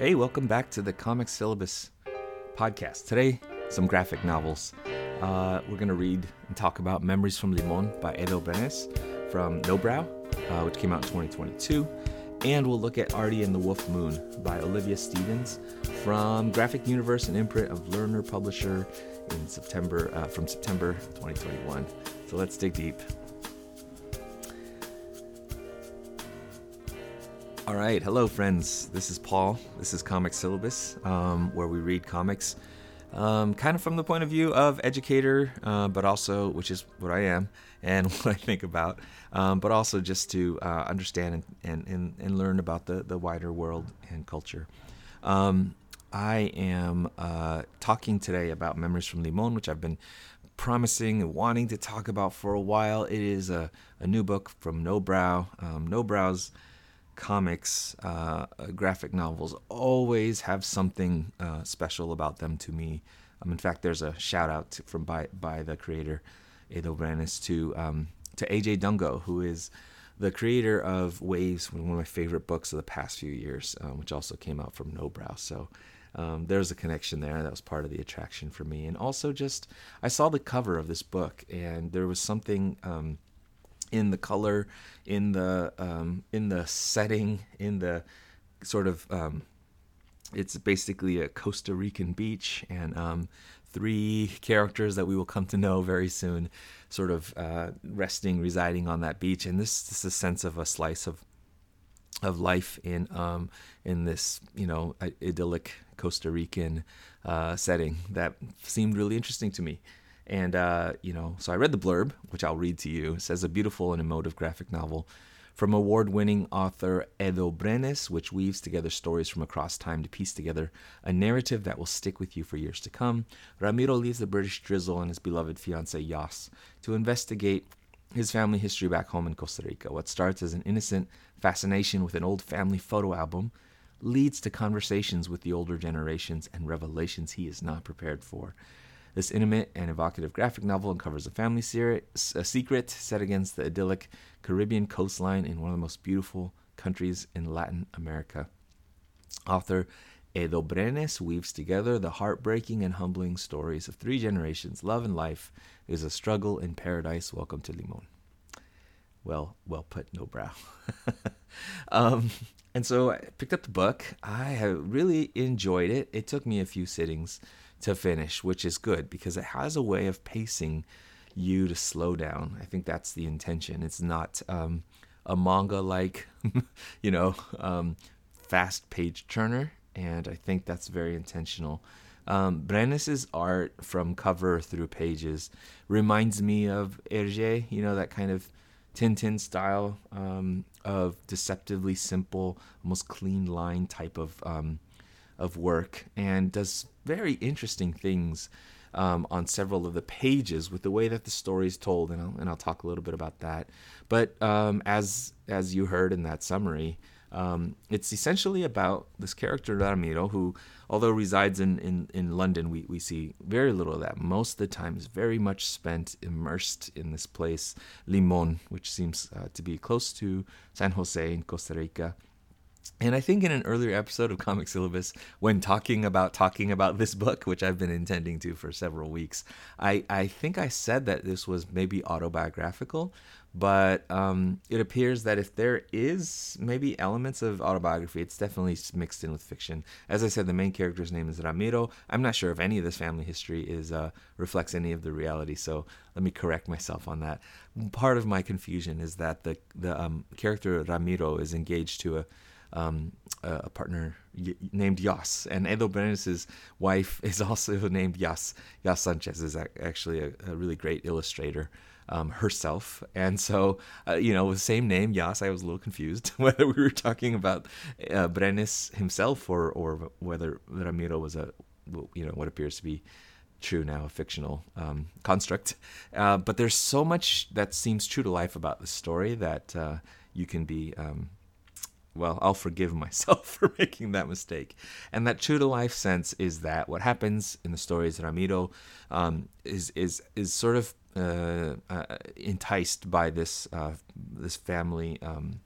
Hey, welcome back to the Comic Syllabus podcast. Today, some graphic novels. Uh, we're going to read and talk about Memories from Limon by Edo Brenes from Nobrow, uh, which came out in 2022. And we'll look at Artie and the Wolf Moon by Olivia Stevens from Graphic Universe and imprint of Lerner Publisher in September uh, from September 2021. So let's dig deep. All right, hello friends. This is Paul. This is Comic Syllabus, um, where we read comics, um, kind of from the point of view of educator, uh, but also which is what I am and what I think about, um, but also just to uh, understand and, and, and learn about the the wider world and culture. Um, I am uh, talking today about Memories from Limon, which I've been promising and wanting to talk about for a while. It is a, a new book from Nobrow. Um, Nobrow's comics, uh, graphic novels always have something uh, special about them to me. Um, in fact, there's a shout out to, from by by the creator Edo Brenes to um, to AJ Dungo, who is the creator of Waves, one of my favorite books of the past few years, um, which also came out from Nobrow. So um, there's a connection there. That was part of the attraction for me. And also, just I saw the cover of this book, and there was something um, in the color, in the um, in the setting, in the sort of. Um, it's basically a Costa Rican beach, and um, three characters that we will come to know very soon, sort of uh, resting, residing on that beach. And this, this is a sense of a slice of of life in um, in this you know idyllic Costa Rican uh, setting that seemed really interesting to me. And uh, you know, so I read the blurb, which I'll read to you. It says a beautiful and emotive graphic novel from award-winning author Edo Brenes, which weaves together stories from across time to piece together a narrative that will stick with you for years to come. Ramiro leaves the British drizzle and his beloved fiancée Yas to investigate his family history back home in Costa Rica. What starts as an innocent fascination with an old family photo album leads to conversations with the older generations and revelations he is not prepared for. This intimate and evocative graphic novel uncovers a family a secret set against the idyllic Caribbean coastline in one of the most beautiful countries in Latin America. Author Edo Brenes weaves together the heartbreaking and humbling stories of three generations. Love and life is a struggle in paradise. Welcome to Limon. Well, well put, Nobrow. um, and so I picked up the book. I have really enjoyed it. It took me a few sittings to finish, which is good because it has a way of pacing you to slow down. I think that's the intention. It's not um, a manga like, you know, um, fast page turner, and I think that's very intentional. Um, Brenes's art from cover through pages reminds me of Hergé, you know, that kind of Tintin style um, of deceptively simple, almost clean line type of um, of work, and does very interesting things um, on several of the pages with the way that the story is told, and I'll, and I'll talk a little bit about that. But um, as as you heard in that summary, um, it's essentially about this character Ramiro, who, although resides in, in, in London, we, we see very little of that. Most of the time is very much spent immersed in this place, Limon, which seems uh, to be close to San Jose in Costa Rica. And I think in an earlier episode of Comic Syllabus, when talking about talking about this book, which I've been intending to for several weeks, I, I think I said that this was maybe autobiographical, but um, it appears that if there is maybe elements of autobiography, it's definitely mixed in with fiction. As I said, the main character's name is Ramiro. I'm not sure if any of this family history is uh, reflects any of the reality, so let me correct myself on that. Part of my confusion is that the the um, character Ramiro is engaged to a um, a partner y- named Yas, and Edo Brenes's wife is also named Yas. Yas Sanchez is actually a, a really great illustrator um, herself. And so, uh, you know, with the same name, Yas, I was a little confused whether we were talking about uh, Brenes himself or, or whether Ramiro was a, you know, what appears to be true now, a fictional um, construct. Uh, but there's so much that seems true to life about the story that uh, you can be. Um, well, I'll forgive myself for making that mistake. And that true to life sense is that what happens in the stories Ramiro um, is is is sort of uh, uh, enticed by this uh, this family um,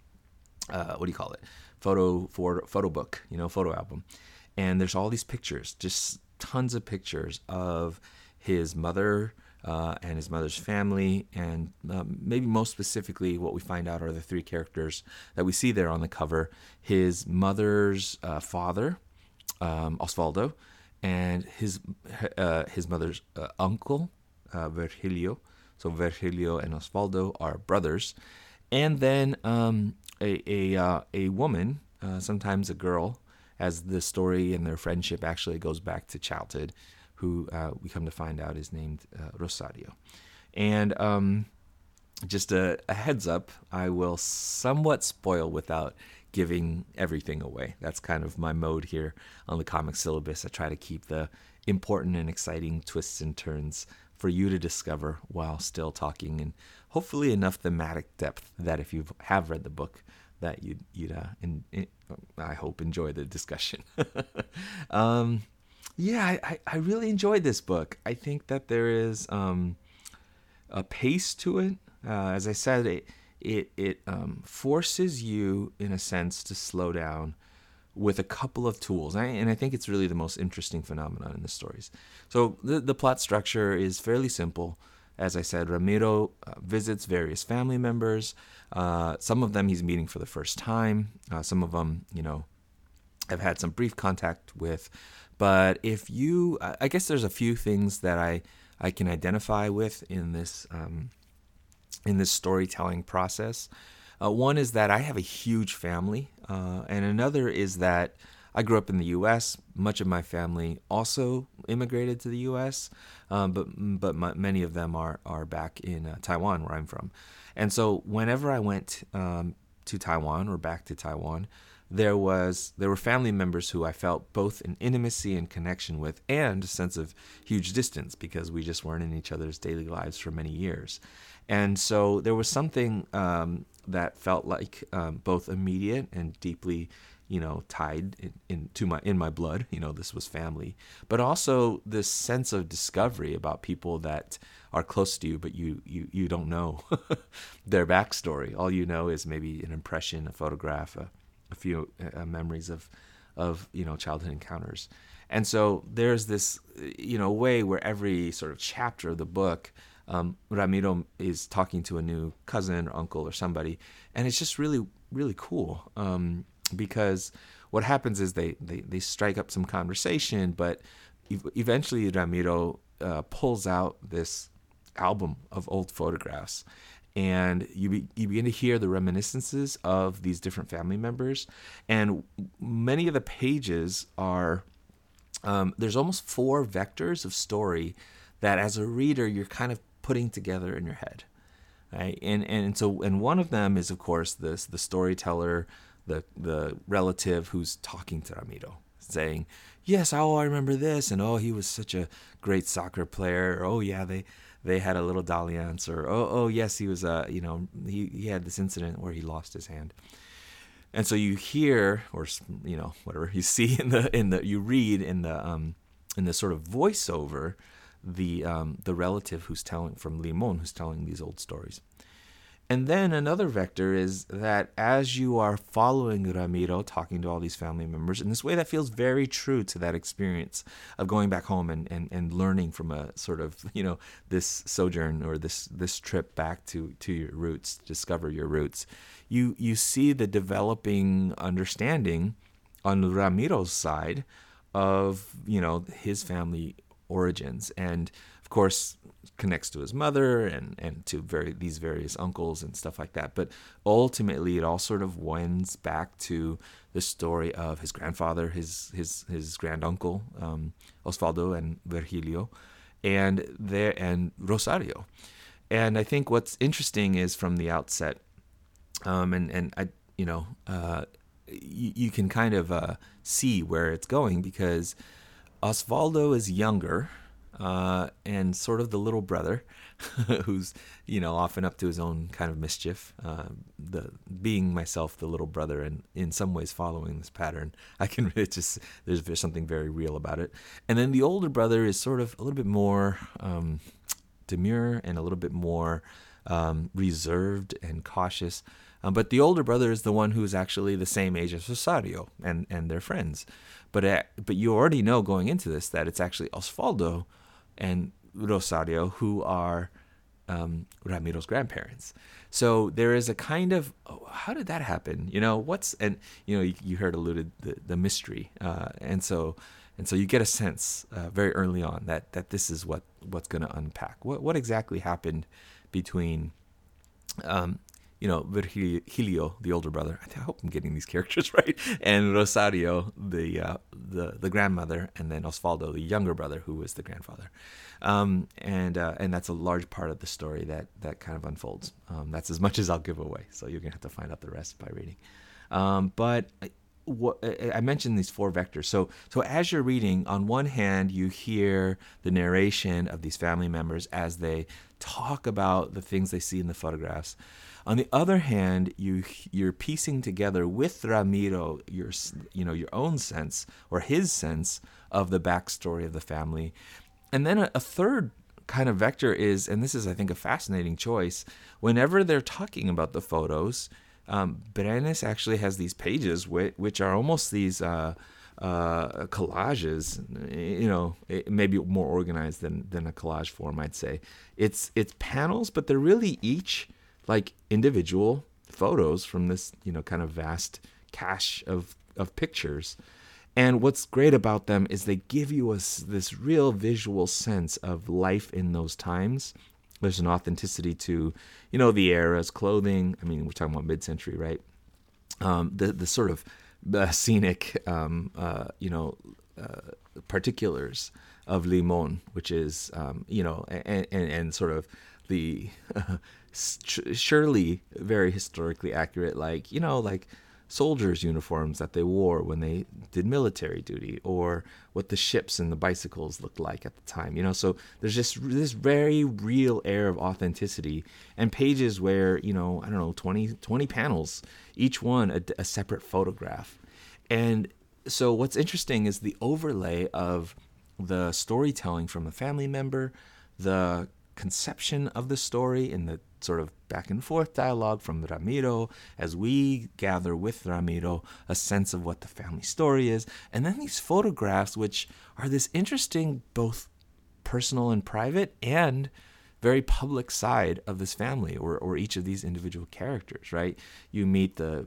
uh, what do you call it? Photo for photo book, you know, photo album. And there's all these pictures, just tons of pictures of his mother uh, and his mother's family, and um, maybe most specifically, what we find out are the three characters that we see there on the cover: his mother's uh, father, um, Osvaldo, and his uh, his mother's uh, uncle, uh, Virgilio. So Virgilio and Osvaldo are brothers, and then um, a a uh, a woman, sometimes a girl, as the story and their friendship actually goes back to childhood who uh, we come to find out is named uh, Rosario. And um, just a, a, heads up, I will somewhat spoil without giving everything away. That's kind of my mode here on the comic syllabus. I try to keep the important and exciting twists and turns for you to discover while still talking and hopefully enough thematic depth that if you have read the book that you'd, you'd uh, in, in, I hope enjoy the discussion. um, yeah, I, I really enjoyed this book. I think that there is um, a pace to it. Uh, as I said, it it it um, forces you, in a sense, to slow down with a couple of tools, and I, and I think it's really the most interesting phenomenon in the stories. So the the plot structure is fairly simple. As I said, Ramiro uh, visits various family members. Uh, some of them he's meeting for the first time. Uh, some of them, you know, have had some brief contact with. But if you, I guess there's a few things that I I can identify with in this um, in this storytelling process. Uh, one is that I have a huge family, uh, and another is that I grew up in the U.S. Much of my family also immigrated to the U.S., um, but but my, many of them are are back in uh, Taiwan, where I'm from. And so whenever I went um, to Taiwan or back to Taiwan, there was there were family members who I felt both an intimacy and connection with, and a sense of huge distance because we just weren't in each other's daily lives for many years, and so there was something um, that felt like um, both immediate and deeply, you know, tied in, into my in my blood. You know, this was family, but also this sense of discovery about people that are close to you, but you you you don't know their backstory. All you know is maybe an impression, a photograph, a a few uh, memories of of you know childhood encounters. And so there's this you know way where every sort of chapter of the book um, ramiro is talking to a new cousin or uncle or somebody and it's just really really cool um, because what happens is they, they they strike up some conversation but eventually ramiro uh, pulls out this album of old photographs and you be, you begin to hear the reminiscences of these different family members, and many of the pages are um, there's almost four vectors of story that as a reader you're kind of putting together in your head, right? And and so and one of them is of course this the storyteller, the the relative who's talking to Ramiro, saying, "Yes, oh I remember this," and "Oh he was such a great soccer player," or, "Oh yeah they." They had a little dalliance, or oh, oh yes, he was, uh, you know, he, he had this incident where he lost his hand. And so you hear, or you know, whatever you see in the in the you read in the um, in the sort of voiceover, the um, the relative who's telling from Limon who's telling these old stories. And then another vector is that as you are following Ramiro, talking to all these family members, in this way that feels very true to that experience of going back home and, and, and learning from a sort of, you know, this sojourn or this this trip back to, to your roots, discover your roots. You you see the developing understanding on Ramiro's side of, you know, his family origins. And of course, connects to his mother and and to very these various uncles and stuff like that. But ultimately, it all sort of winds back to the story of his grandfather, his his his granduncle um, Osvaldo and Virgilio, and there and Rosario. And I think what's interesting is from the outset, um, and and I you know uh, you, you can kind of uh, see where it's going because Osvaldo is younger uh, and sort of the little brother who's you know often up to his own kind of mischief uh, the being myself the little brother and in some ways following this pattern i can really just there's, there's something very real about it and then the older brother is sort of a little bit more um, demure and a little bit more um, reserved and cautious Um, but the older brother is the one who's actually the same age as Rosario and, and their friends. But uh, but you already know going into this that it's actually Osvaldo and Rosario who are um, Ramiro's grandparents. So there is a kind of oh, how did that happen? You know what's and you know you, you heard alluded the the mystery, uh, and so and so you get a sense uh, very early on that that this is what what's going to unpack. What what exactly happened between um, you know, Virgilio, the older brother. I hope I'm getting these characters right, and Rosario, the uh, the the grandmother, and then Osvaldo, the younger brother, who was the grandfather. Um, and uh, and that's a large part of the story that that kind of unfolds. Um, that's as much as I'll give away, so you're gonna have to find out the rest by reading. Um, but what I mentioned these four vectors. So so as you're reading, on one hand you hear the narration of these family members as they talk about the things they see in the photographs. On the other hand, you you're piecing together with Ramiro your you know your own sense or his sense of the backstory of the family, and then a, a third kind of vector is, and this is I think a fascinating choice. Whenever they're talking about the photos, um, Brenes actually has these pages which, which are almost these. Uh, uh, collages, you know, maybe more organized than than a collage form, I'd say. It's it's panels, but they're really each like individual photos from this, you know, kind of vast cache of, of pictures. And what's great about them is they give you a, this real visual sense of life in those times. There's an authenticity to, you know, the era's clothing. I mean, we're talking about mid-century, right? Um, the the sort of uh, scenic, um, uh, you know, uh, particulars of Limon, which is, um, you know, and, and, and, sort of the surely very historically accurate, like, you know, like soldiers' uniforms that they wore when they did military duty, or what the ships and the bicycles looked like at the time. You know, so there's just this very real air of authenticity, and pages where you know I don't know 20, 20 panels, each one a, a separate photograph, and so what's interesting is the overlay of the storytelling from a family member, the conception of the story and the sort of back and forth dialogue from Ramiro as we gather with Ramiro a sense of what the family story is. And then these photographs, which are this interesting, both personal and private, and very public side of this family or, or each of these individual characters, right? You meet the,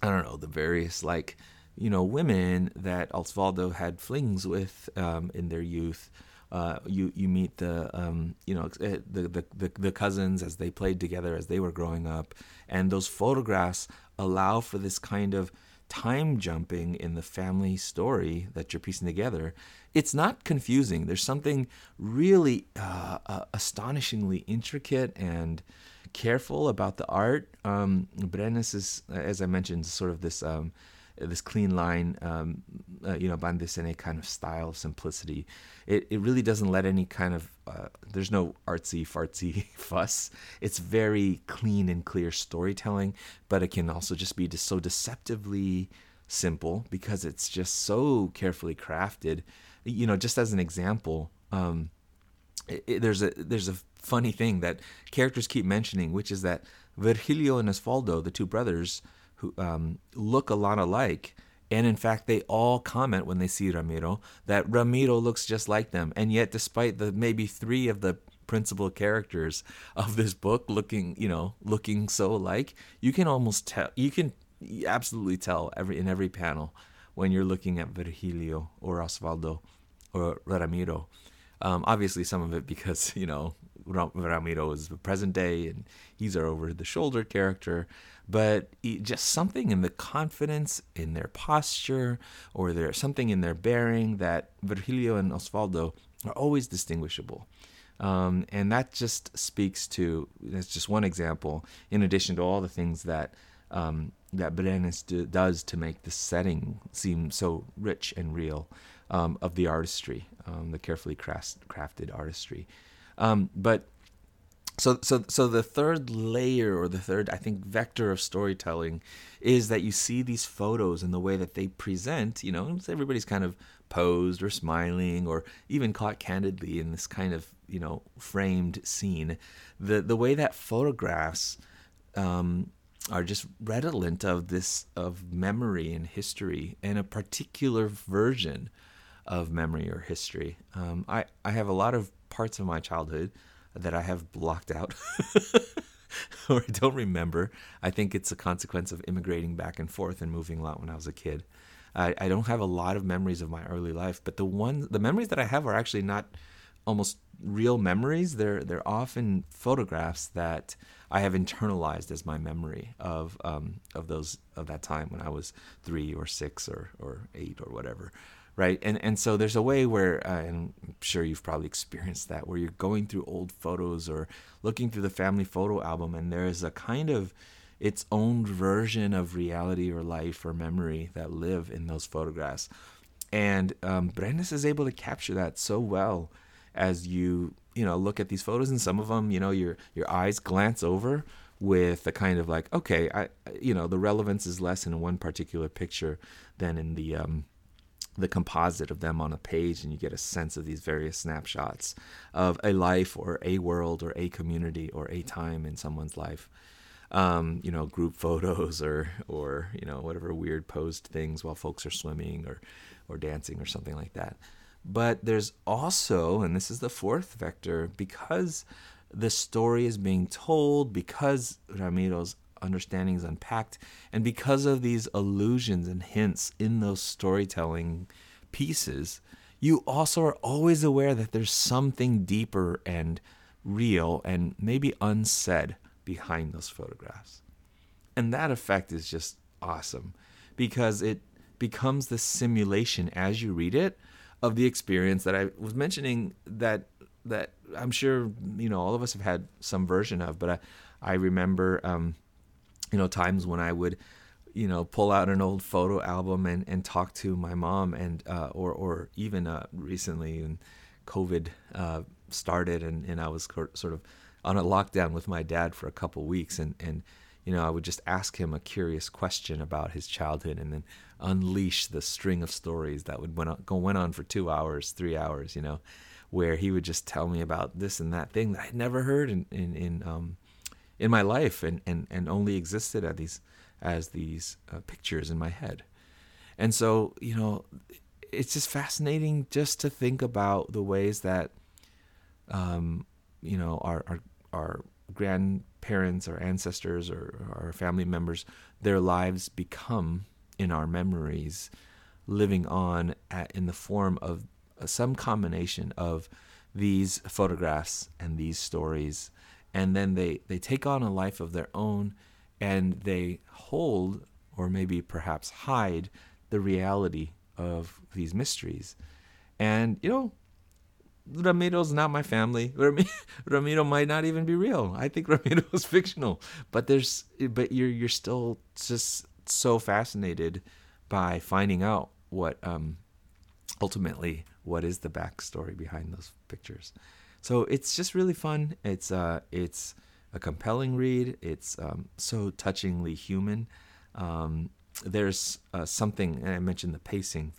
I don't know, the various like, you know, women that Osvaldo had flings with um, in their youth uh, you you meet the um, you know eh, the, the, the the cousins as they played together as they were growing up, and those photographs allow for this kind of time jumping in the family story that you're piecing together. It's not confusing. There's something really uh, uh, astonishingly intricate and careful about the art. Um, Brenes is, as I mentioned, sort of this. Um, this clean line, um, uh, you know, dessinée kind of style, simplicity. It, it really doesn't let any kind of, uh, there's no artsy fartsy fuss. It's very clean and clear storytelling, but it can also just be just so deceptively simple because it's just so carefully crafted. You know, just as an example, um, it, it, there's a there's a funny thing that characters keep mentioning, which is that Virgilio and Osvaldo, the two brothers, who um, look a lot alike. And in fact, they all comment when they see Ramiro that Ramiro looks just like them. And yet, despite the maybe three of the principal characters of this book looking, you know, looking so alike, you can almost tell, you can absolutely tell every in every panel when you're looking at Virgilio or Osvaldo or Ramiro. Um, obviously, some of it because you know Ramiro is the present day and he's our over the shoulder character but just something in the confidence in their posture or there's something in their bearing that Virgilio and Osvaldo are always distinguishable. Um, and that just speaks to that's just one example in addition to all the things that um, that Brenes do, does to make the setting seem so rich and real um, of the artistry, um, the carefully crafted artistry. Um, but so so so the third layer or the third i think vector of storytelling is that you see these photos and the way that they present you know everybody's kind of posed or smiling or even caught candidly in this kind of you know framed scene the the way that photographs um, are just redolent of this of memory and history and a particular version of memory or history. Um, I I have a lot of parts of my childhood that I have blocked out or I don't remember. I think it's a consequence of immigrating back and forth and moving a lot when I was a kid. I, I don't have a lot of memories of my early life, but the ones the memories that I have are actually not almost real memories. They're they're often photographs that I have internalized as my memory of um, of those of that time when I was three or six or or eight or whatever, right? And and so there's a way where uh, I'm sure you've probably experienced that where you're going through old photos or looking through the family photo album and there's a kind of its own version of reality or life or memory that live in those photographs. And um, Brenes is able to capture that so well as you you know look at these photos and some of them you know your your eyes glance over with a kind of like okay i you know the relevance is less in one particular picture than in the um the composite of them on a page and you get a sense of these various snapshots of a life or a world or a community or a time in someone's life. Um, you know group photos or or you know whatever weird posed things while folks are swimming or or dancing or something like that. But there's also, and this is the fourth vector, because the story is being told, because Ramiro's understanding is unpacked, and because of these allusions and hints in those storytelling pieces, you also are always aware that there's something deeper and real and maybe unsaid behind those photographs. And that effect is just awesome because it becomes the simulation as you read it of the experience that I was mentioning that that I'm sure you know all of us have had some version of, but I I remember um, you know times when I would you know pull out an old photo album and, and talk to my mom and uh, or or even uh, recently when COVID uh, started and, and I was sort of on a lockdown with my dad for a couple weeks and and you know I would just ask him a curious question about his childhood and then unleash the string of stories that would went on, go went on for two hours, three hours, you know, where he would just tell me about this and that thing that I'd never heard in in in, um, in my life and, and and only existed as these as these uh, pictures in my head. And so, you know, it's just fascinating just to think about the ways that, um, you know, our, our, our grandparents, our ancestors, or our family members, their lives become in our memories living on at, in the form of uh, some combination of these photographs and these stories and then they they take on a life of their own and they hold or maybe perhaps hide the reality of these mysteries and you know Ramiro's not my family. Ramiro might not even be real. I think Ramiro is fictional. But there's but you're you're still just so fascinated by finding out what um, ultimately what is the backstory behind those pictures. So it's just really fun. It's uh, it's a compelling read. It's um, so touchingly human. Um, there's uh, something, and I mentioned the pacing.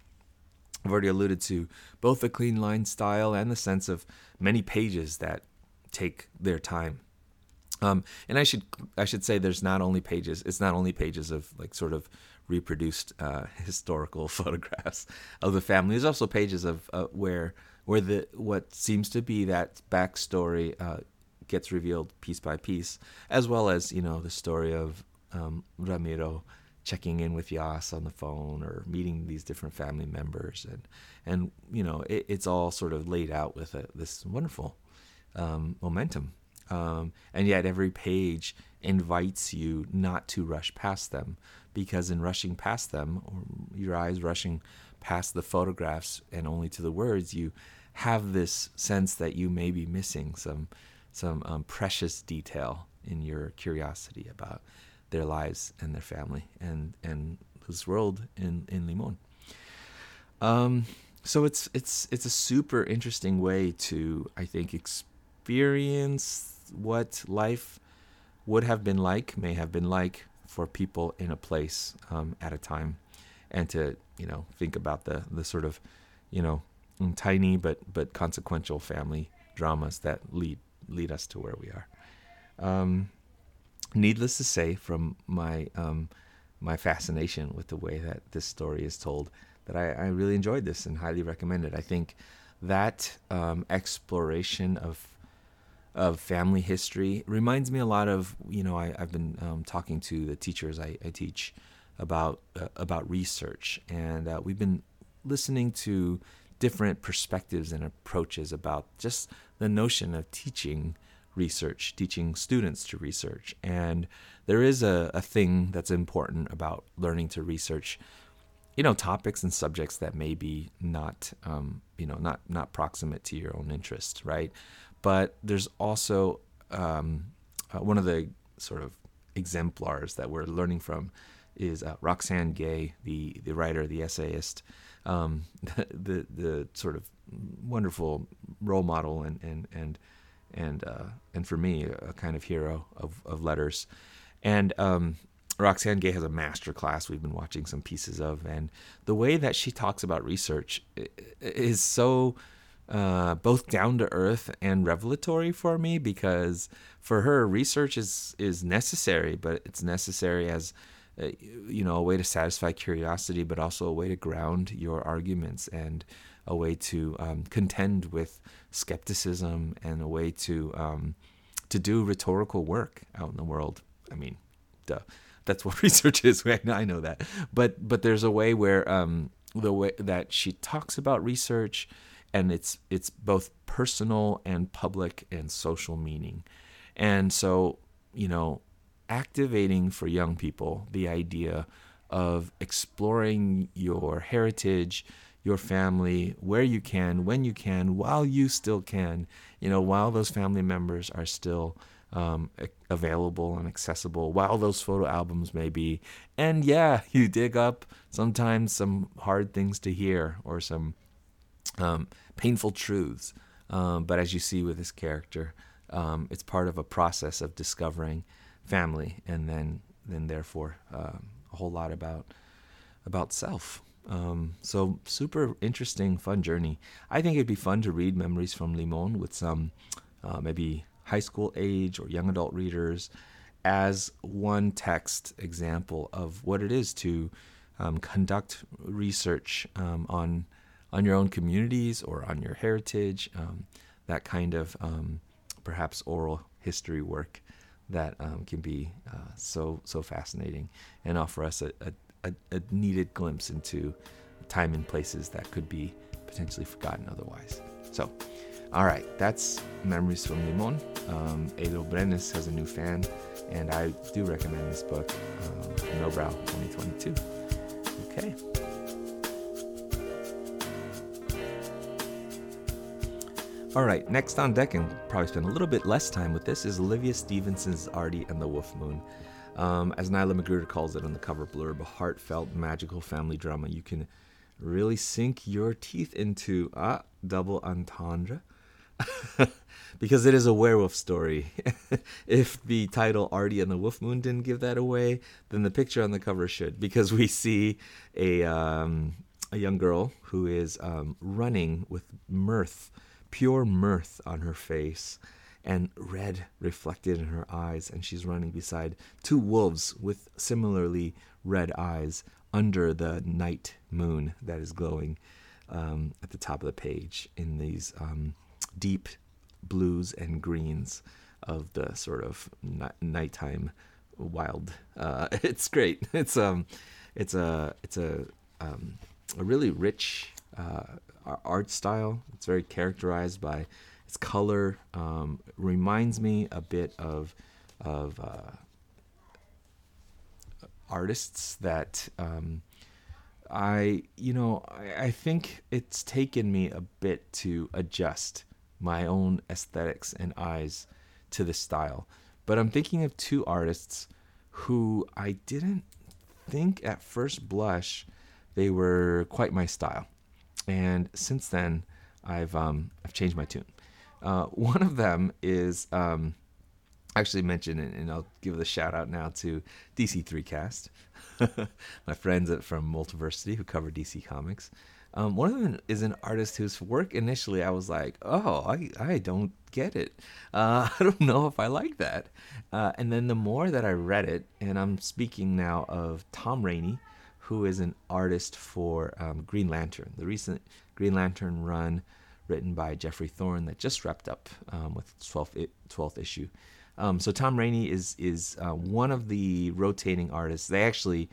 I've already alluded to both the clean line style and the sense of many pages that take their time um, and I should I should say there's not only pages. It's not only pages of like sort of reproduced uh, historical photographs of the family. There's also pages of uh, where where the what seems to be that backstory uh, gets revealed piece by piece, as well as you know the story of um, Ramiro checking in with Yas on the phone or meeting these different family members, and and you know it, it's all sort of laid out with a, this wonderful um, momentum. Um, and yet every page invites you not to rush past them because in rushing past them, or your eyes rushing past the photographs and only to the words, you have this sense that you may be missing some some um, precious detail in your curiosity about their lives and their family and and this world in in Limon. Um, so it's it's it's a super interesting way to I think experience what life would have been like, may have been like for people in a place um, at a time, and to you know think about the the sort of you know tiny but but consequential family dramas that lead lead us to where we are. Um, needless to say, from my um, my fascination with the way that this story is told, that I, I really enjoyed this and highly recommend it. I think that um, exploration of of family history reminds me a lot of you know I, have been um, talking to the teachers I, I teach about uh, about research and uh, we've been listening to different perspectives and approaches about just the notion of teaching research, teaching students to research. And there is a, a thing that's important about learning to research, you know, topics and subjects that may be not, um, you know, not not proximate to your own interest, right? But there's also um, uh, one of the sort of exemplars that we're learning from is uh, Roxane Gay, the the writer, the essayist, um, the, the, the sort of wonderful role model and and and and uh, and for me a kind of hero of, of letters. And um, Roxane Gay has a master class we've been watching some pieces of, and the way that she talks about research is so uh, both down to earth and revelatory for me because for her research is is necessary, but it's necessary as you know a way to satisfy curiosity, but also a way to ground your arguments and a way to um, contend with skepticism and a way to um, to do rhetorical work out in the world. I mean, duh, that's what research is. I know that, but but there's a way where um, the way that she talks about research, and it's it's both personal and public and social meaning, and so you know, activating for young people the idea of exploring your heritage your family where you can, when you can, while you still can, you know, while those family members are still um, available and accessible, while those photo albums may be. And yeah, you dig up sometimes some hard things to hear or some um, painful truths. Um, but as you see with this character, um, it's part of a process of discovering family and then, then therefore, um, a whole lot about about self. Um, so super interesting, fun journey. I think it'd be fun to read Memories from Limon with some uh, maybe high school age or young adult readers as one text example of what it is to um, conduct research um, on on your own communities or on your heritage. Um, that kind of um, perhaps oral history work that um, can be uh, so so fascinating and offer us a, a, a, needed glimpse into time and places that could be potentially forgotten otherwise. So, all right, that's Memories from Limon. Um, Edo Brenes has a new fan, and I do recommend this book, um, Nobrow 2022. Okay. All right, next on deck, and probably spend a little bit less time with this, is Olivia Stevenson's Artie and the Wolf Moon. Um, as Nilah Magruder calls it on the cover blurb, a heartfelt, magical family drama you can really sink your teeth into. Ah, double entendre. because it is a werewolf story. if the title Artie and the Wolf Moon didn't give that away, then the picture on the cover should, because we see a um, a young girl who is um, running with mirth, pure mirth on her face, and red reflected in her eyes, and she's running beside two wolves with similarly red eyes under the night moon that is glowing um, at the top of the page in these um, deep blues and greens of the sort of nighttime wild. Uh, it's great. It's um, it's a it's a um, a really rich uh, art style. It's very characterized by its color um, reminds me a bit of of uh, artists that um, I you know I, I think it's taken me a bit to adjust my own aesthetics and eyes to this style. But I'm thinking of two artists who I didn't think at first blush they were quite my style. And since then, I've um, I've changed my tune. Uh, one of them is um, actually mentioned, and I'll give the shout out now to DC3Cast, my friends from Multiversity who cover DC Comics. Um, one of them is an artist whose work initially I was like, oh, I, I don't get it. Uh, I don't know if I like that. Uh, and then the more that I read it, and I'm speaking now of Tom Raney, who is an artist for um, Green Lantern, the recent Green Lantern run written by Geoffrey Thorne that just wrapped up um, with 12th, 12th issue. Um, so Tom Raney is is uh, one of the rotating artists. They actually,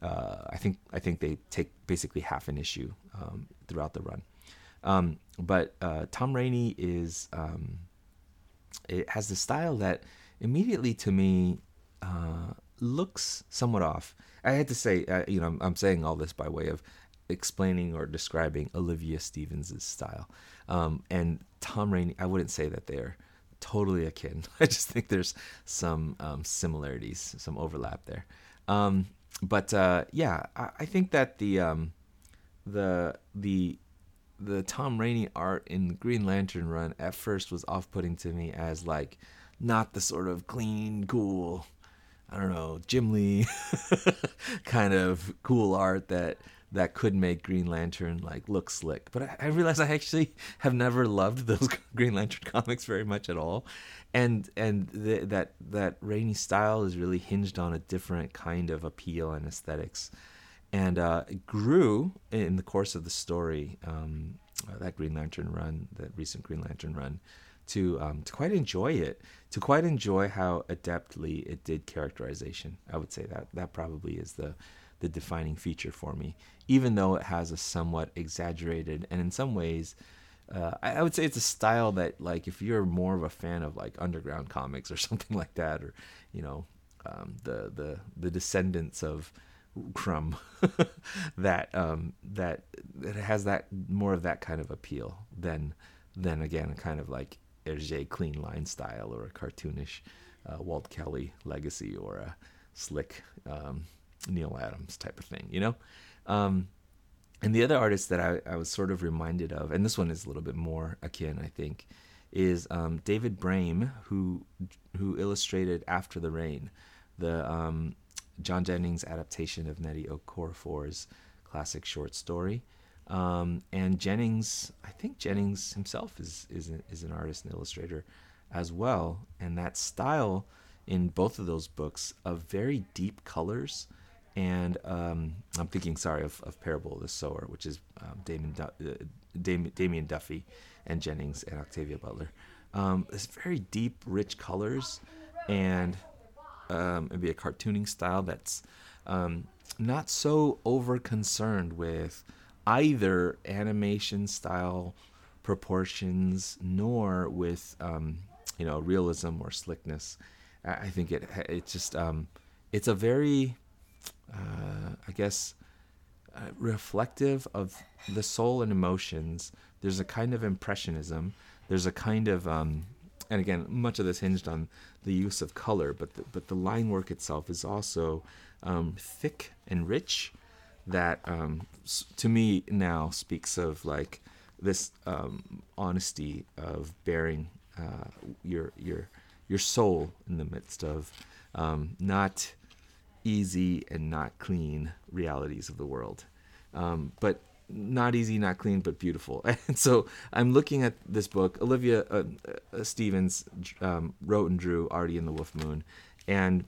uh, I think, I think they take basically half an issue um, throughout the run. Um, but uh, Tom Raney is um, it has the style that immediately to me uh, looks somewhat off. I had to say, uh, you know, I'm, I'm, saying all this by way of explaining or describing Olivia Stevens' style. Um, and Tom Raney, I wouldn't say that they're totally akin. I just think there's some um, similarities, some overlap there. Um, but uh, yeah, I, I, think that the um, the the the Tom Raney art in Green Lantern run at first was off-putting to me as like not the sort of clean, cool, I don't know, Jim Lee kind of cool art that that could make Green Lantern like look slick. But I, I realized I actually have never loved those Green Lantern comics very much at all, and and the, that that Raney style is really hinged on a different kind of appeal and aesthetics, and uh, it grew in the course of the story. Um, that Green Lantern run, that recent Green Lantern run, to um, to quite enjoy it, to quite enjoy how adeptly it did characterization. I would say that that probably is the the defining feature for me, even though it has a somewhat exaggerated and in some ways, uh, I, I, would say it's a style that like if you're more of a fan of like underground comics or something like that, or you know, um, the the the descendants of Crumb, that um, that it has that more of that kind of appeal than than again kind of like Hergé clean line style or a cartoonish uh, Walt Kelly legacy or a slick um, Neal Adams type of thing, you know? Um, and the other artist that I, I, was sort of reminded of, and this one is a little bit more akin, I think, is um, David Brame, who who illustrated After the Rain, the um, John Jennings adaptation of Nnedi Okorafor's classic short story. Um, and Jennings, I think Jennings himself is is, is an artist and illustrator as well, and that style in both of those books of very deep colors and um, I'm thinking, sorry, of, of Parable of the Sower, which is um, Damon du- uh, Dam- Damian Duffy and Jennings and Octavia Butler. Um, it's very deep, rich colors, and um, maybe a cartooning style that's um, not so over concerned with either animation style proportions nor with um, you know realism or slickness. I think it it just um, it's a very uh, I guess, uh, reflective of the soul and emotions. There's a kind of impressionism. There's a kind of, um, and again, much of this hinged on the use of color, but the, but the line work itself is also um, thick and rich. That um, to me now speaks of like this um, honesty of bearing uh, your your your soul in the midst of um, not easy and not clean realities of the world. Um, but not easy, not clean, but beautiful. And so I'm looking at this book. Olivia uh, uh, Stevens um, wrote and drew Artie and the Wolf Moon, and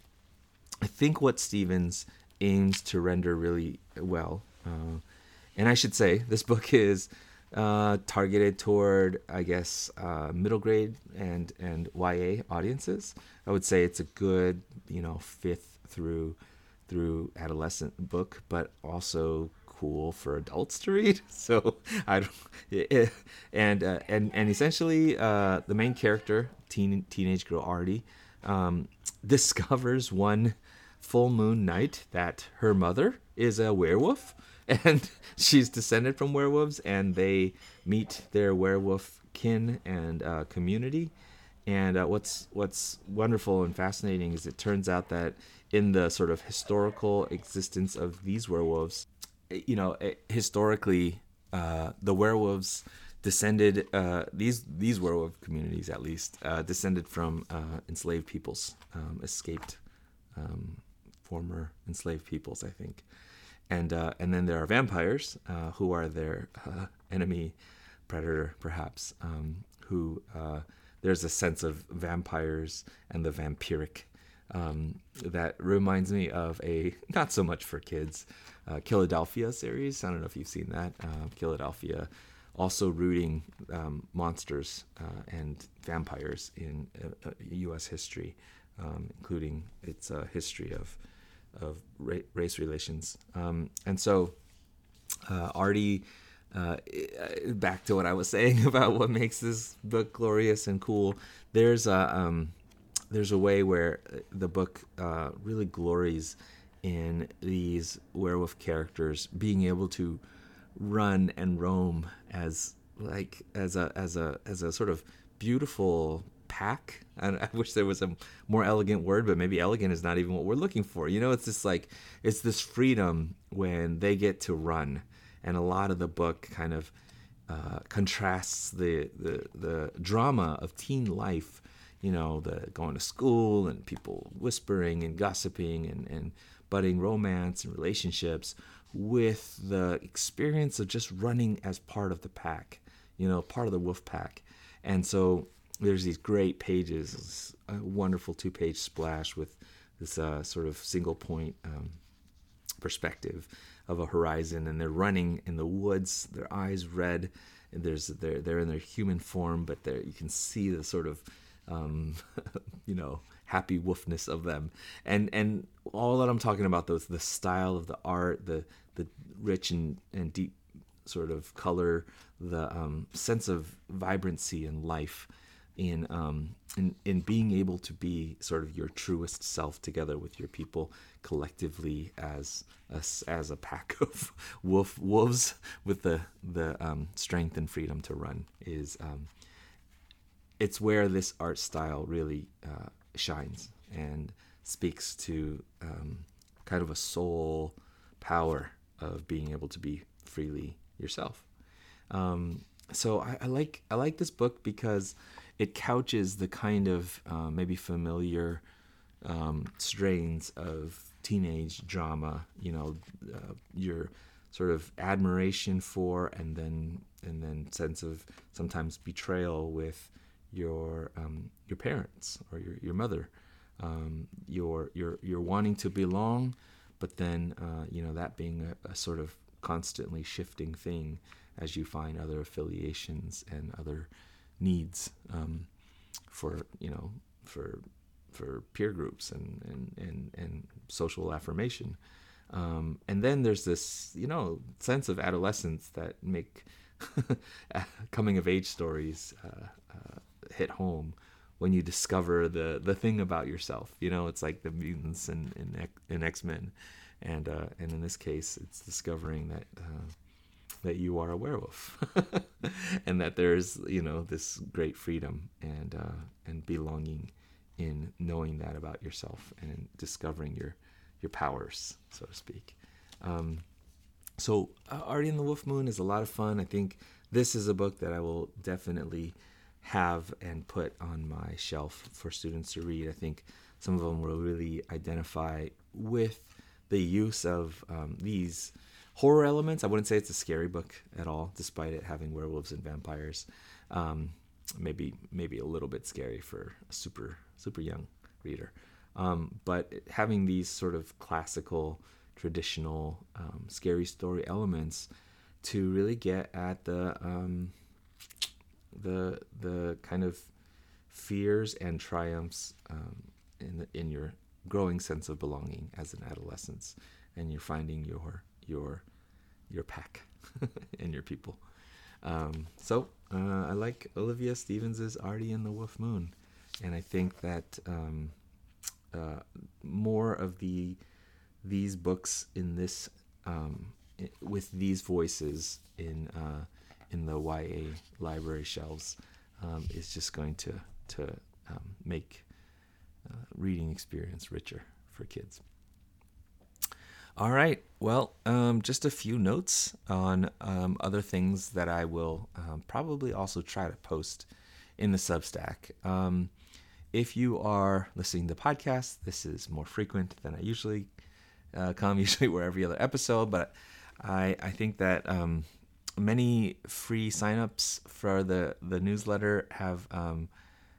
I think what Stevens aims to render really well. Uh, and I should say this book is uh, targeted toward, I guess, uh, middle grade and and YA audiences. I would say it's a good, you know, fifth through through adolescent book, but also cool for adults to read. So I don't, and uh, and and essentially uh, the main character, teen teenage girl Artie, um, discovers one full moon night that her mother is a werewolf, and she's descended from werewolves, and they meet their werewolf kin and uh, community. And uh, what's what's wonderful and fascinating is it turns out that in the sort of historical existence of these werewolves, you know, eh, historically, uh, the werewolves descended uh, these these werewolf communities at least uh, descended from uh, enslaved peoples, um, escaped um, former enslaved peoples, I think, and uh, and then there are vampires uh, who are their uh, enemy, predator perhaps. Um, who uh, there's a sense of vampires and the vampiric um, that reminds me of a not so much for kids, uh, Killadelphia series. I don't know if you've seen that. Uh, Killadelphia, also rooting um, monsters uh, and vampires in U.S. History, um, including its history of of ra- race relations. Um, and so, Artie. back to what I was saying about what makes this book glorious and cool. There's a um, there's a way where the book uh, really glories in these werewolf characters being able to run and roam as like as a as a as a sort of beautiful pack. And I wish there was a more elegant word, but maybe elegant is not even what we're looking for. You know, it's just like it's this freedom when they get to run, and a lot of the book kind of uh, contrasts the, the the drama of teen life you know, the going to school and people whispering and gossiping and, and budding romance and relationships with the experience of just running as part of the pack, you know, part of the wolf pack. And so there's these great pages, a wonderful two page splash with this uh, sort of single point um, perspective of a horizon, and they're running in the woods, their eyes red, there's they're they're in their human form, but there you can see the sort of um, you know, happy woofness of them. And and all that I'm talking about those the style of the art, the the rich and, and deep sort of color, the um, sense of vibrancy and life in um, in in being able to be sort of your truest self together with your people collectively as a, as a pack of wolf wolves with the the um, strength and freedom to run is um, it's where this art style really uh, shines and speaks to um, kind of a soul power of being able to be freely yourself. Um, so I, I, like I like this book because it couches the kind of uh, maybe familiar um, strains of teenage drama. You know, uh, your sort of admiration for, and then and then sense of sometimes betrayal with your um, your parents or your, your mother. Um, you're you're you're wanting to belong, but then uh, you know that being a, a, sort of constantly shifting thing as you find other affiliations and other needs um, for you know for for peer groups and and and, and social affirmation. Um, and then there's this you know sense of adolescence that make coming of age stories uh, uh, hit home when you discover the the thing about yourself. You know, it's like the mutants in in, in X Men, and uh, and in this case, it's discovering that uh, that you are a werewolf, and that there's you know this great freedom and uh, and belonging in knowing that about yourself and discovering your your powers, so to speak. Um, so, uh, Artie and the Wolf Moon is a lot of fun. I think this is a book that I will definitely have and put on my shelf for students to read. I think some of them will really identify with the use of um, these horror elements. I wouldn't say it's a scary book at all, despite it having werewolves and vampires. Um, maybe maybe a little bit scary for a super super young reader. Um, but having these sort of classical, traditional, um, scary story elements to really get at the um, the the kind of fears and triumphs um, in the, in your growing sense of belonging as an adolescence, and you're finding your your your pack and your people. Um, so uh, I like Olivia Stephens's Artie and the Wolf Moon, and I think that um, uh, more of the these books in this um, with these voices in uh, in the YA library shelves um, is just going to to um, make uh, reading experience richer for kids. All right. Well, um, just a few notes on um, other things that I will um, probably also try to post in the Substack. Um, if you are listening to podcasts, this is more frequent than I usually uh, come usually where every other episode, but I I think that um, many free signups for the the newsletter have um,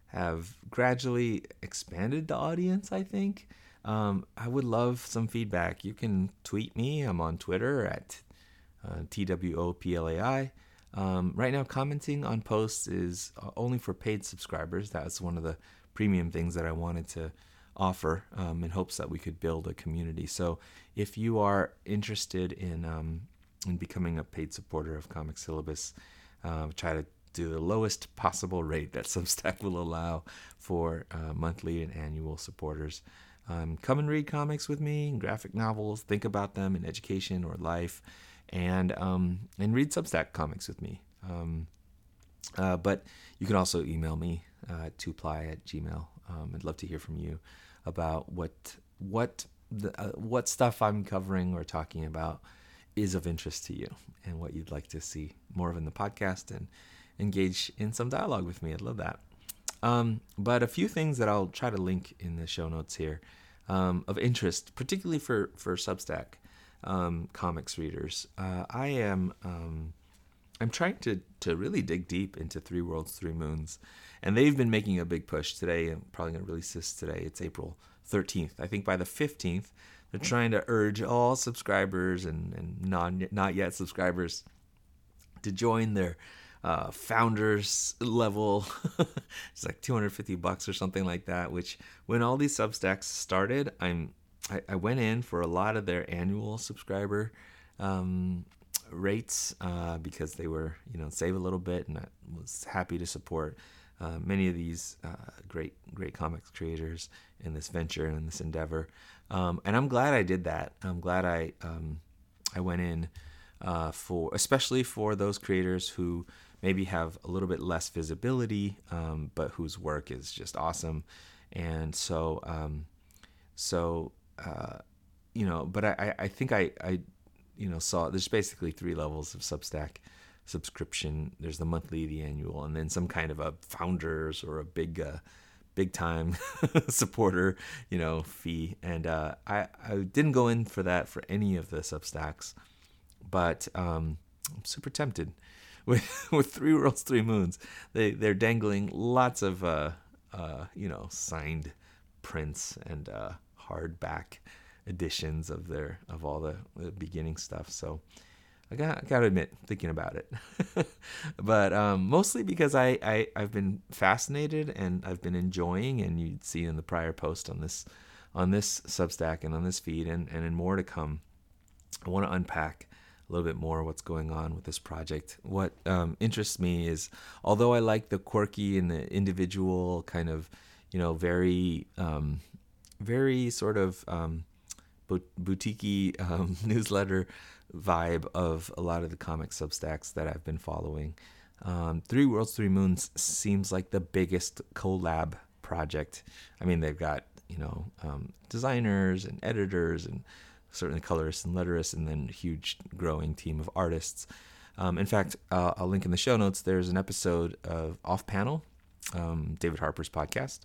have gradually expanded the audience. I think. Um, I would love some feedback. You can tweet me. I'm on Twitter at uh, TWOPLAI. Um, right now, commenting on posts is uh, only for paid subscribers. That's one of the premium things that I wanted to offer um, in hopes that we could build a community. So, if you are interested in um, in becoming a paid supporter of Comic Syllabus, uh, try to do the lowest possible rate that Substack will allow for uh, monthly and annual supporters. Um, come and read comics with me, and graphic novels, think about them in education or life, and um, and read Substack comics with me. Um, uh, but you can also email me uh, at tuply at gmail. Um, I'd love to hear from you about what what the, uh, what stuff I'm covering or talking about is of interest to you and what you'd like to see more of in the podcast and engage in some dialogue with me. I'd love that. Um, but a few things that I'll try to link in the show notes here um, of interest, particularly for for Substack um, comics readers. Uh, I am um, I'm trying to to really dig deep into Three Worlds, Three Moons, and they've been making a big push today. I'm probably to release this today. It's April 13th. I think by the 15th, they're trying to urge all subscribers and, and non not yet subscribers to join their uh, founders level. it's like 250 bucks or something like that. Which when all these Substacks started, I'm I, I went in for a lot of their annual subscriber um, rates uh, because they were you know save a little bit, and I was happy to support. Uh, many of these uh, great great comics creators in this venture and in this endeavor, um, and I'm glad I did that. I'm glad I um, I went in uh, for especially for those creators who maybe have a little bit less visibility, um, but whose work is just awesome. And so, um, so uh, you know, but I, I think I, I, you know, saw there's basically three levels of Substack subscription. There's the monthly, the annual, and then some kind of a founders or a big, uh, big time supporter, you know, fee. And uh, I, I didn't go in for that for any of the Substacks, but um, I'm super tempted with with Three Worlds, Three Moons. They they're dangling lots of uh, uh, you know signed prints and uh, hardback editions of their of all the, beginning stuff. So I got, got to admit, thinking about it, but um, mostly because I, I I've been fascinated and I've been enjoying, and you'd see in the prior post on this on this Substack and on this feed, and and in more to come. I want to unpack a little bit more what's going on with this project. What um, interests me is, although I like the quirky and the individual kind of, you know, very, um, very sort of um, boutique um, newsletter vibe of a lot of the comic substacks that I've been following. Um, Three Worlds, Three Moons seems like the biggest collab project. I mean, they've got you know um, designers and editors and certainly colorists and letterists, and then a huge growing team of artists. Um, in fact, uh, I'll link in the show notes. There's an episode of Off Panel, um, David Harper's podcast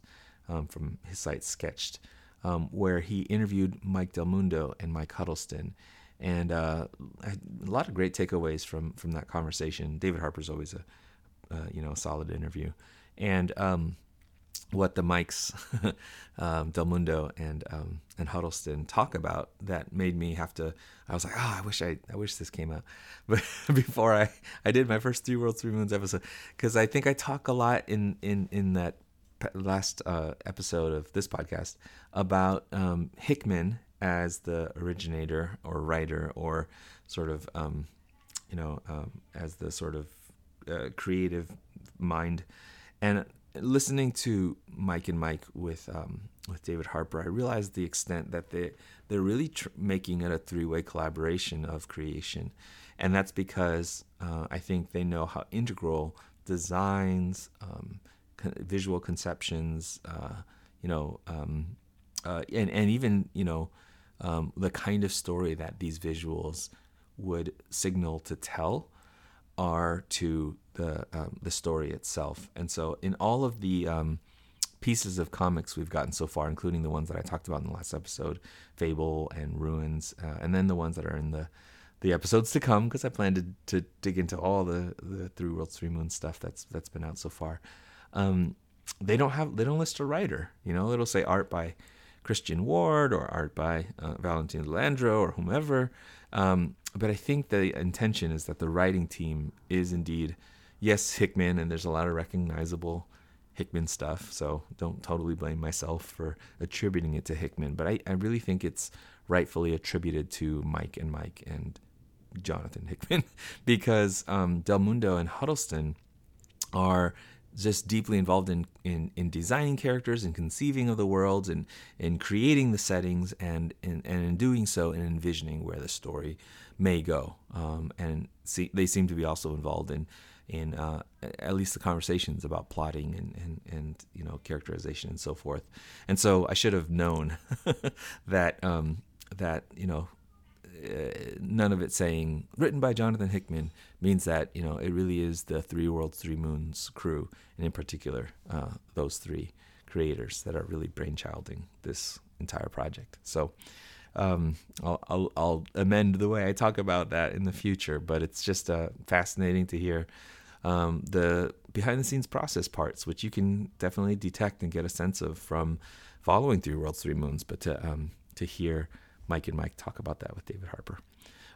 um, from his site SKTCHD, um, where he interviewed Mike Del Mundo and Mike Huddleston, and uh, a lot of great takeaways from from that conversation. David Harper's always a uh, you know a solid interview, and um, what the Mikes, um, Del Mundo and um, and Huddleston talk about that made me have to. I was like, oh, I wish I, I wish this came out, but before I, I did my first Three Worlds, Three Moons episode, because I think I talk a lot in in in that last uh, episode of this podcast about um, Hickman as the originator or writer or sort of um, you know um, as the sort of uh, creative mind and listening to Mike and Mike with um, with David Harper, I realized the extent that they they're really tr- making it a three way collaboration of creation, and that's because uh, I think they know how integral designs, um, con- visual conceptions, uh, you know, um, uh, and and even you know um, the kind of story that these visuals would signal to tell are to the um, the story itself. And so in all of the um, pieces of comics we've gotten so far, including the ones that I talked about in the last episode, Fable and Ruins, uh, and then the ones that are in the the episodes to come because I plan to, to dig into all the the Three Worlds, Three Moons stuff that's that's been out so far. Um, they don't have they don't list a writer. You know, it'll say art by Christian Ward or art by uh, Valentino Landro or whomever. Um, but I think the intention is that the writing team is indeed, yes, Hickman, and there's a lot of recognizable Hickman stuff. So don't totally blame myself for attributing it to Hickman. But I, I really think it's rightfully attributed to Mike and Mike and Jonathan Hickman because um, Del Mundo and Huddleston are just deeply involved in, in, in designing characters and conceiving of the worlds and in creating the settings and, and, and in doing so in envisioning where the story may go. Um, and see, they seem to be also involved in in uh, at least the conversations about plotting and, and, and you know characterization and so forth. And so I should have known that um, that you know uh, none of it saying written by Jonathan Hickman means that you know it really is the Three Worlds, Three Moons crew, and in particular uh, those three creators that are really brainchilding this entire project. So um, I'll, I'll, I'll, amend the way I talk about that in the future, but it's just uh, fascinating to hear um, the behind the scenes process parts, which you can definitely detect and get a sense of from following Three Worlds, Three Moons, but to um, to hear Mike and Mike talk about that with David Harper.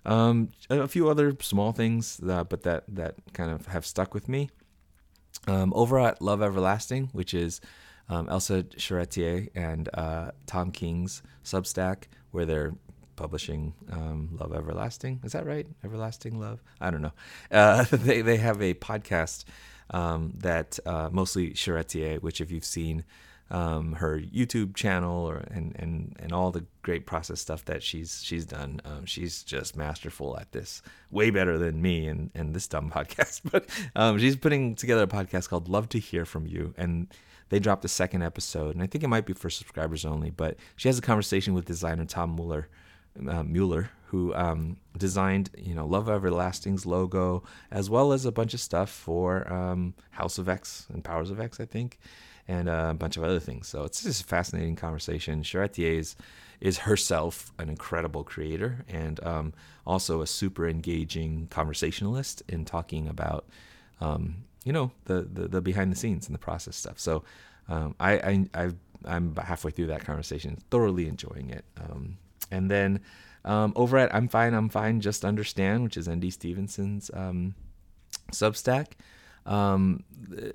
Um, a few other small things, uh, but that that kind of have stuck with me. Um, over at Love Everlasting, which is um, Elsa Charretier and uh, Tom King's Substack, where they're publishing um, Love Everlasting. Is that right? Everlasting Love? I don't know. Uh, they they have a podcast um, that uh, mostly Charretier, which if you've seen um, her YouTube channel or and, and and all the great process stuff that she's she's done. Um, she's just masterful at this, way better than me and and this dumb podcast. But um, she's putting together a podcast called Love to Hear from You, and they dropped a second episode, and I think it might be for subscribers only. But she has a conversation with designer Tom Muller. Uh, Muller, who um, designed, you know, Love Everlasting's logo, as well as a bunch of stuff for um, House of X and Powers of X, I think and a bunch of other things. So it's just a fascinating conversation. Charretier is, is herself an incredible creator and um, also a super engaging conversationalist in talking about, um, you know, the, the, the behind the scenes and the process stuff. So um, I, I i am halfway through that conversation, thoroughly enjoying it. Um, and then um, over at I'm Fine, I'm Fine, Just Understand, which is ND Stevenson's um, Substack. Um,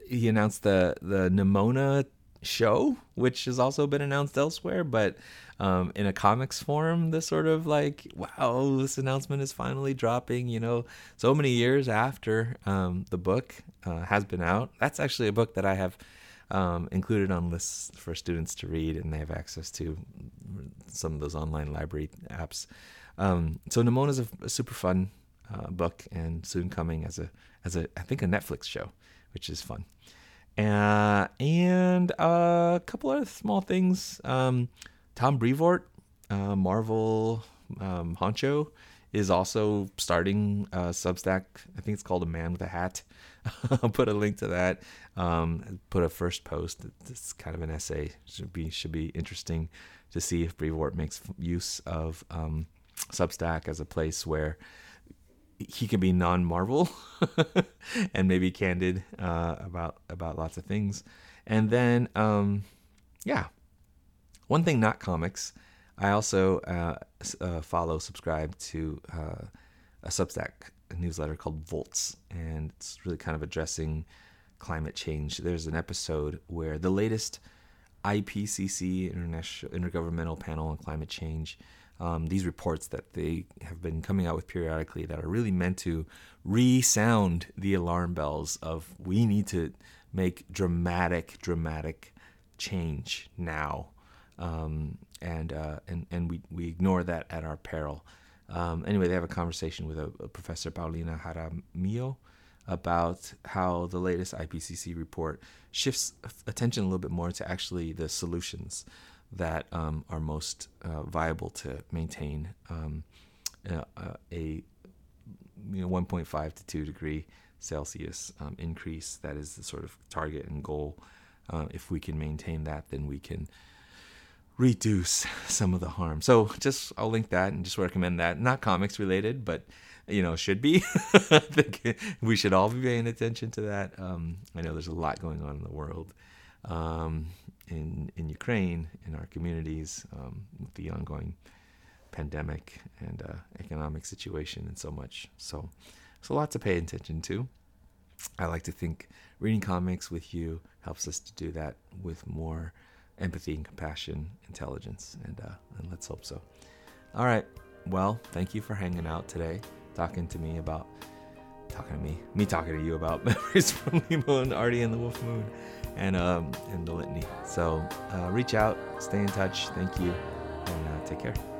he announced the the Nimona show, which has also been announced elsewhere, but um, in a comics form, this sort of like, wow, this announcement is finally dropping. You know, so many years after um, the book uh, has been out. That's actually a book that I have um, included on lists for students to read, and they have access to some of those online library apps. Um, so Nimona is a, a super fun uh, book, and soon coming as a as a I think a Netflix show, which is fun. Uh, and a couple other small things. Um, Tom Brevoort, uh, Marvel um, honcho, is also starting a Substack. I think it's called A Man with a Hat. I'll put a link to that. Um, put a first post. It's kind of an essay. Should be should be interesting to see if Brevoort makes use of um, Substack as a place where he can be non-Marvel and maybe candid uh, about about lots of things. And then, um, yeah, one thing not comics. I also uh, uh, follow, subscribe to uh, a Substack newsletter called Volts, and it's really kind of addressing climate change. There's an episode where the latest IPCC International Intergovernmental Panel on Climate Change um, these reports that they have been coming out with periodically that are really meant to resound the alarm bells of we need to make dramatic, dramatic change now. Um, and, uh, and, and we, we ignore that at our peril. Um, anyway, they have a conversation with a, a Professor Paulina Jaramillo about how the latest IPCC report shifts attention a little bit more to actually the solutions that um, are most uh, viable to maintain um, uh, a you know 1.5 to 2 degree Celsius um, increase. That is the sort of target and goal uh, if we can maintain that, then we can reduce some of the harm. So just I'll link that and just recommend that. Not comics related, but you know should be. I think we should all be paying attention to that. Um, I know there's a lot going on in the world, um, in in Ukraine, in our communities, um, with the ongoing pandemic and uh, economic situation, and so much. So, it's a lot to pay attention to. I like to think reading comics with you helps us to do that with more empathy and compassion, intelligence, and uh, and let's hope so. All right. Well, thank you for hanging out today, talking to me about talking to me, me talking to you about memories from Nemo and Artie and the Wolf Moon, and um and the litany. So uh, reach out, stay in touch. Thank you, and uh, take care.